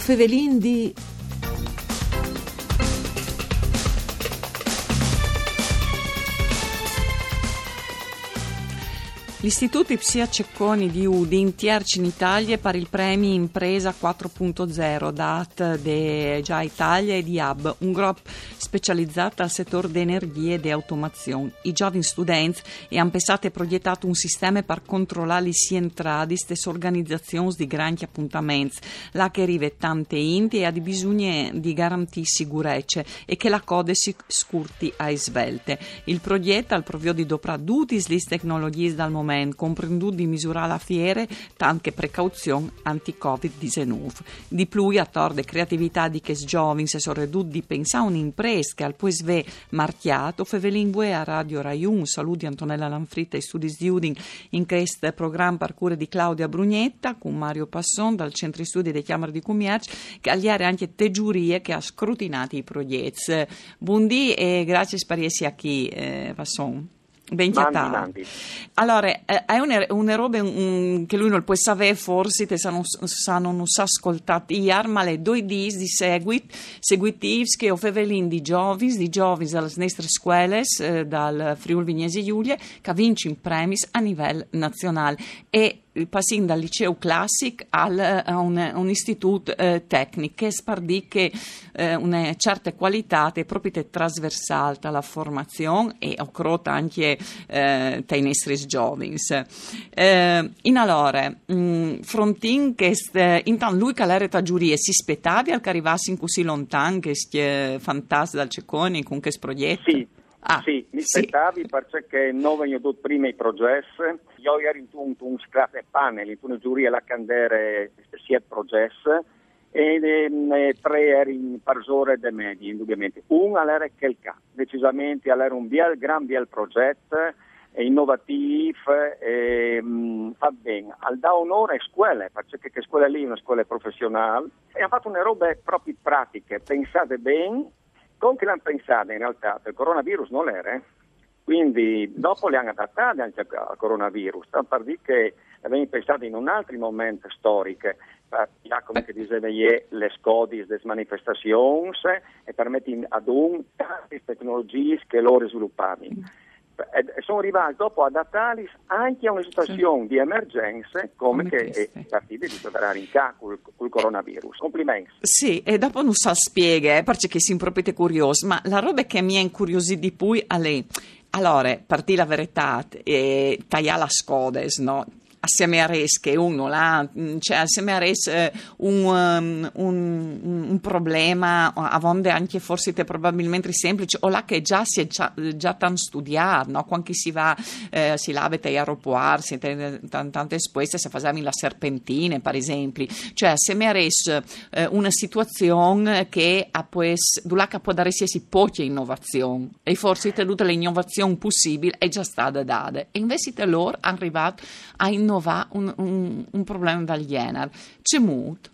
Fevelin di... L'Istituto Ipsia Cecconi di Udin tierci in Italia per il premio Impresa 4.0 DAT de Già Italia e di Hub, un gruppo specializzato al settore di energie e di automazione. I giovani studenti hanno pensato e progettato un sistema per controllare le sia entrate di queste organizzazioni di grandi appuntamenti, là che arriva tante inti e ha bisogno di garantire sicurezza e che la code si scurti a svelte. Il progetto al provio di doprà tutte le tecnologie dal momento moment, comprendut di misurare la fiere, tanche precauzioni anti-Covid-19. Di più, a tor de creatività di che giovani si sono di pensare un'impresa che al poi sve marchiato, fevelin voi a Radio Raiun, saluti Antonella Lanfritta e studi di Udin in questo programma parcure di Claudia Brugnetta con Mario Passon dal Centro Studi dei Chiamari di Cumiac che agliare anche te giurie che ha scrutinato i progetti. Buondì e grazie spariesi a chi eh, Passon. Ben mandi, mandi. Allora, eh, è una, una roba um, che lui non può sapere forse, te sanno, sanno non sa ascoltato ieri, ma le due dis di seguito, seguitivi che offevelin di Giovis, di Giovis dalle nostre scuole, eh, dal Friuli Vignesi Giulia, che vince in premis a livello nazionale. E passando dal liceo classico al, a un, un istituto eh, tecnico che spardiche eh, una certa qualità e proprio trasversale alla formazione e occorre anche eh, ai nostri giovani. Eh, in allora, mh, frontin che st, intanto lui che l'era giuria si aspettava che arrivasse in così lontano che è fantastico dal Cecconi con questo progetto? Sì. Ah, sì, mi aspettavi sì. perché non vengono prima i progetti, io ero in un, scrap panel, in una giuria la candere sia il progetto e, e tre erano in parsore de medie, indubbiamente. Un era che il ca, decisamente era un biel, gran biel progetto, innovativo, e, mh, fa bene. Al da onore a scuole, perché che scuola lì è una scuola professionale, e ha fatto una roba proprio pratiche, pensate bene, con che l'hanno pensato in realtà, il coronavirus non era, eh? quindi dopo le hanno adattate anche al coronavirus, per dire che avevano pensato in un altro momento storico, come che diceva ieri, le scodis delle manifestazioni e permettono ad un tante tecnologie che loro sviluppavano sono arrivati dopo adattarli anche a una situazione sì. di emergenza come, come che è partita di tornare in capo col, col coronavirus. Complimenti. Sì, e dopo non sa spiega, eh, perché si proprio curioso, ma la roba che mi ha incuriosito di più è lei. Allora, partì la verità, e tagliare la scodes, no? Assieme a Res che uno là, mm, cioè assieme a Res eh, un, um, un, un, problema a volte anche forse probabilmente semplice o là che già si è già, già tan studiato no? quando si va eh, si lava ai aeroporti tante esposte se facciamo la serpentina per esempio cioè assieme a Res eh, una situazione che ha pues, che può dare si poche innovazioni e forse tutte le innovazioni possibili è già stata data e invece loro hanno arrivato a innovare innovare un, un, un problema del genere. C'è molto.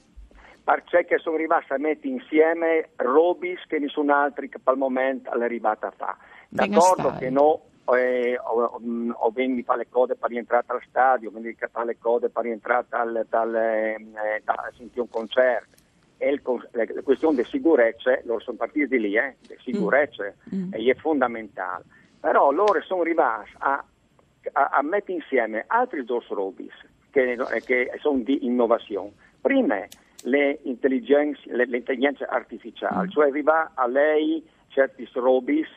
Perché sono rimasti a mettere insieme robis che nessun altro che al momento è arrivato a fare. D'accordo che no, eh, o, o vendi fa le code per rientrare al stadio, vendi fa le code per rientrare al, dal, eh, da sentire un concerto. E il, le, le questioni di sicurezza, loro sono partiti di lì, eh, di sicurezza, mm. mm. è fondamentale. Però loro sono rimasti a a, a mettere insieme altri due robis che, eh, che, sono di innovazione. Prima le intelligenze, le, l'intelligenza artificiale, mm. cioè arriva a lei certi robis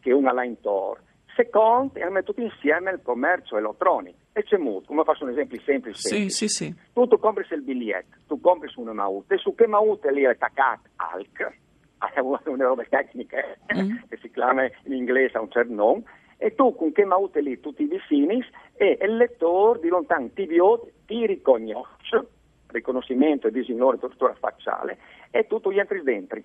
che una la intorno. Secondo, hanno messo insieme il commercio elettronico. E c'è molto, come faccio un esempio semplice. Sì, sì, sì. Tu, tu compri il biglietto, tu compri una maute, e su che maute lì è attaccato ALC, una, una roba tecnica mm. che si chiama in inglese a un certo nome, e tu con che maute lì tutti i vicini e il lettore di lontano ti vede, ti riconosce, riconoscimento e disinore tortura facciale e tutto gli altri dentro.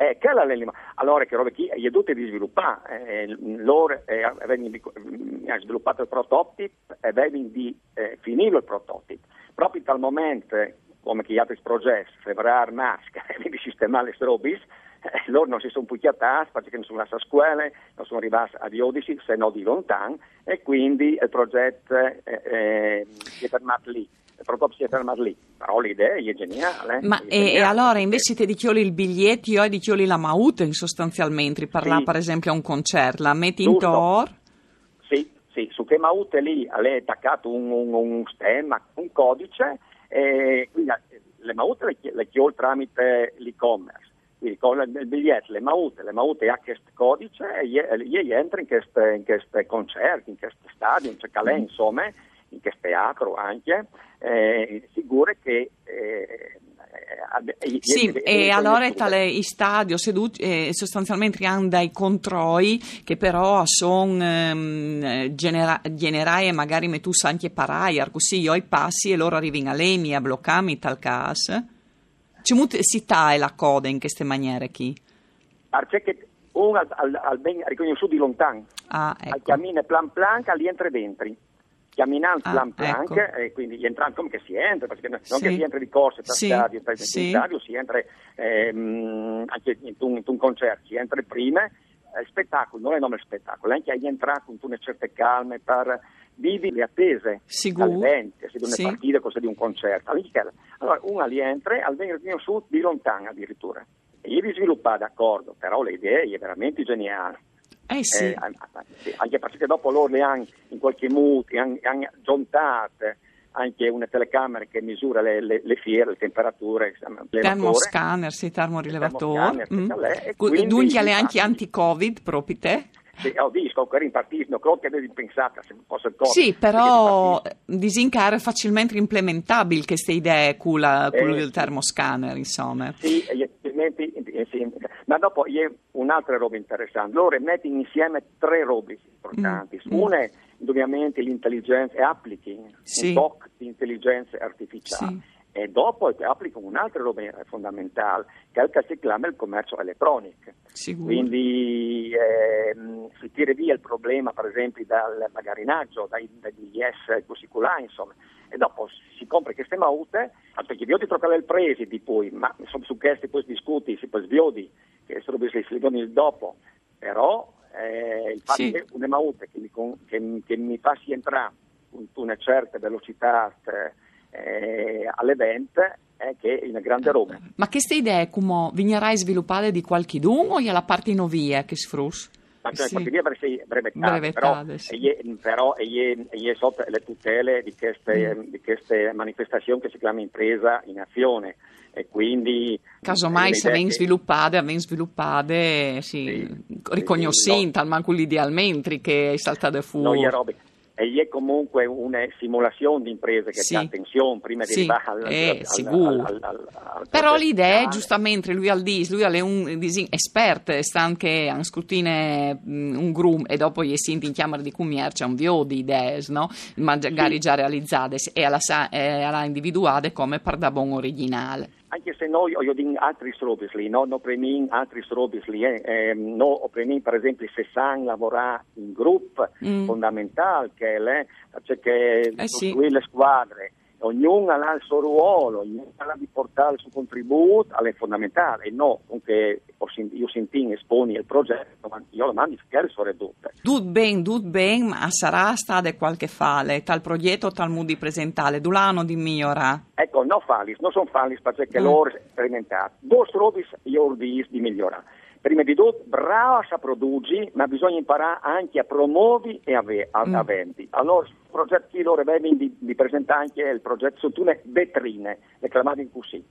Eh, che la allora che roba chi è di sviluppare, eh, loro eh, avevano eh, sviluppato il prototipo e avevano di eh, finire il prototipo. Proprio talmente come che gli altri progetti, febbraio, e di sistemare le robis, eh, loro non si sono pucchiati perché non sono andati a scuola, non sono arrivati a Diodici, se no di lontano, e quindi il progetto eh, eh, è fermato lì. purtroppo si è fermato lì, però l'idea è geniale. Ma è e, geniale, e allora invece ti dichioli il biglietto, io di chioli la maute sostanzialmente, parla Sì. per esempio a un concerto, la metti in tor, Sì, sì, su che Maute lì è attaccato un, un, un stemma, un codice, e quindi le Maute le, le chiol tramite l'e-commerce. Quindi con il biglietto, le Maute, le Maute ha questo codice e gli- entra in questi concerti, in questi stadi, in Cecalè, insomma, in questo teatro anche, eh, sicuro che... Eh, eh, Sì, eh, e eh, allora eh, tale i stadio seduti eh, sostanzialmente hanno dei controlli che però sono ehm, genera- generali e magari me tu sai anche paraiar, così io i passi e loro arrivano a lemi a bloccarmi tal caso. Molto si è la coda in queste maniere qui. Perché uno al, al, al ben riconosciuto di lontano, Ah, al ecco. cammino plan plan che entra dentro. Camminando Ah, plan plan, ecco. e quindi entrando come che si entra, perché non Sì. che si entra di corsa per Sì, stadio, per sì. stadio si entra ehm, anche in un, in un concerto, si entra prima, eh, spettacolo, non è nome spettacolo, anche agli entrati con una certe calme per vivi le attese Sicuro. all'evento, se di una Sì. partita, cosa di un concerto. Allora, Allora, una gli entra, al venire su di lontano addirittura. E io vi sviluppa d'accordo, però le idee è veramente geniale. Eh sì. Eh, sì, anche perché dopo loro le hanno in qualche muti, hanno giuntate anche una telecamera che misura le, le, le fiere, le temperature, l'elevatore. Termoscanner, sì, termorilevatore. Mm. Dunque alle anche anti-covid proprio te? Sì, ho visto che in partito, credo che devi pensare se posso cosa. Sì, però disincar è facilmente implementabili queste idee con la- con Eh, il termoscanner, insomma. Sì, eh, ma dopo c'è un'altra roba interessante. Loro mettono insieme tre robe importanti. Mm, mm. Una è indubbiamente l'intelligenza e applichi Sì. un po' di intelligenza artificiale. Sì. E dopo applicano un'altra roba fondamentale, che è il si chiama il commercio elettronico. Sicuro. Quindi ehm, si tira via il problema, per esempio, dal magarinaggio, dai, dagli yes così colà, insomma. E dopo si compra queste maute, perché vi ho di trovare il presi di poi, ma insomma, su queste poi si discuti, si poi sviodi, che sono si il dopo. Però eh, il fatto Sì. che una maute che mi, che, che mi fa si entrare con una certa velocità eh, all'evento è che è una grande roba. Ma queste idee come vignerai sviluppate di qualche dun o è la parte novia che sfrus? Ma cioè, Sì. qualche via brevettate, brevettate, però, sì. e è- però è, è sotto le tutele di queste, Mm. di queste manifestazioni che si chiama impresa in azione e quindi Casomai eh, se che- sviluppate, vengono sviluppate, sì, Sì. Riconoscente, al manco l'idealmente che è saltata fuori. No, è. E è comunque una simulazione di imprese che Sì. ha attenzione prima di Sì, arrivare al, eh, al- al- al- Però l'idea, finale. giustamente, lui al dis, lui è un disin, esperto, sta anche a scrutine mm, un grum e dopo gli sinti in chiamare di commercio, un vio di idee, no? Magari già realizzate e alla, sa- e alla individuate come per da buon originale. Anche se noi io dico altri strobis lì, no, no premin altri strobis lì, eh, ehm, no, premin per esempio se san lavorare in gruppo, Mm. fondamentale che è, lì, perché Eh sì. le squadre, ognuno ha il suo ruolo, ognuno ha di portare il suo contributo, è fondamentale, e no, comunque io senti esponi il progetto, ma io lo mando che le sono ridotte. Tut ben, tut ben, ma sarà stata qualche fale, tal progetto, tal modo di presentare, Dulano di migliorare. Ecco, no fallis, non sono fallis perché Mm. loro sperimentati. Due strobis io ordis di migliorare. Prima di tutto, brava a produrre, ma bisogna imparare anche a promuovere e a, ve- a, Mm. a vendi. Allora, il progetto che loro vengono di, di presentare anche il progetto tutte vetrine, le chiamate in così.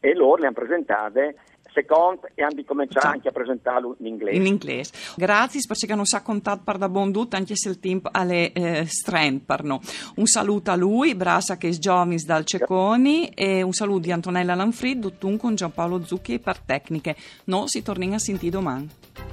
E loro le hanno presentate, secondo, e hanno Già. anche a presentarlo in inglese. In inglese. Grazie perché non sa contato per da buon tutto, anche se il tempo alle eh, strand per no. Un saluto a lui, Brasa che è Giovis dal Cecconi e un saluto di Antonella Lanfrid, Duttun con Giampaolo Zucchi per tecniche. No, si torna a sentire domani.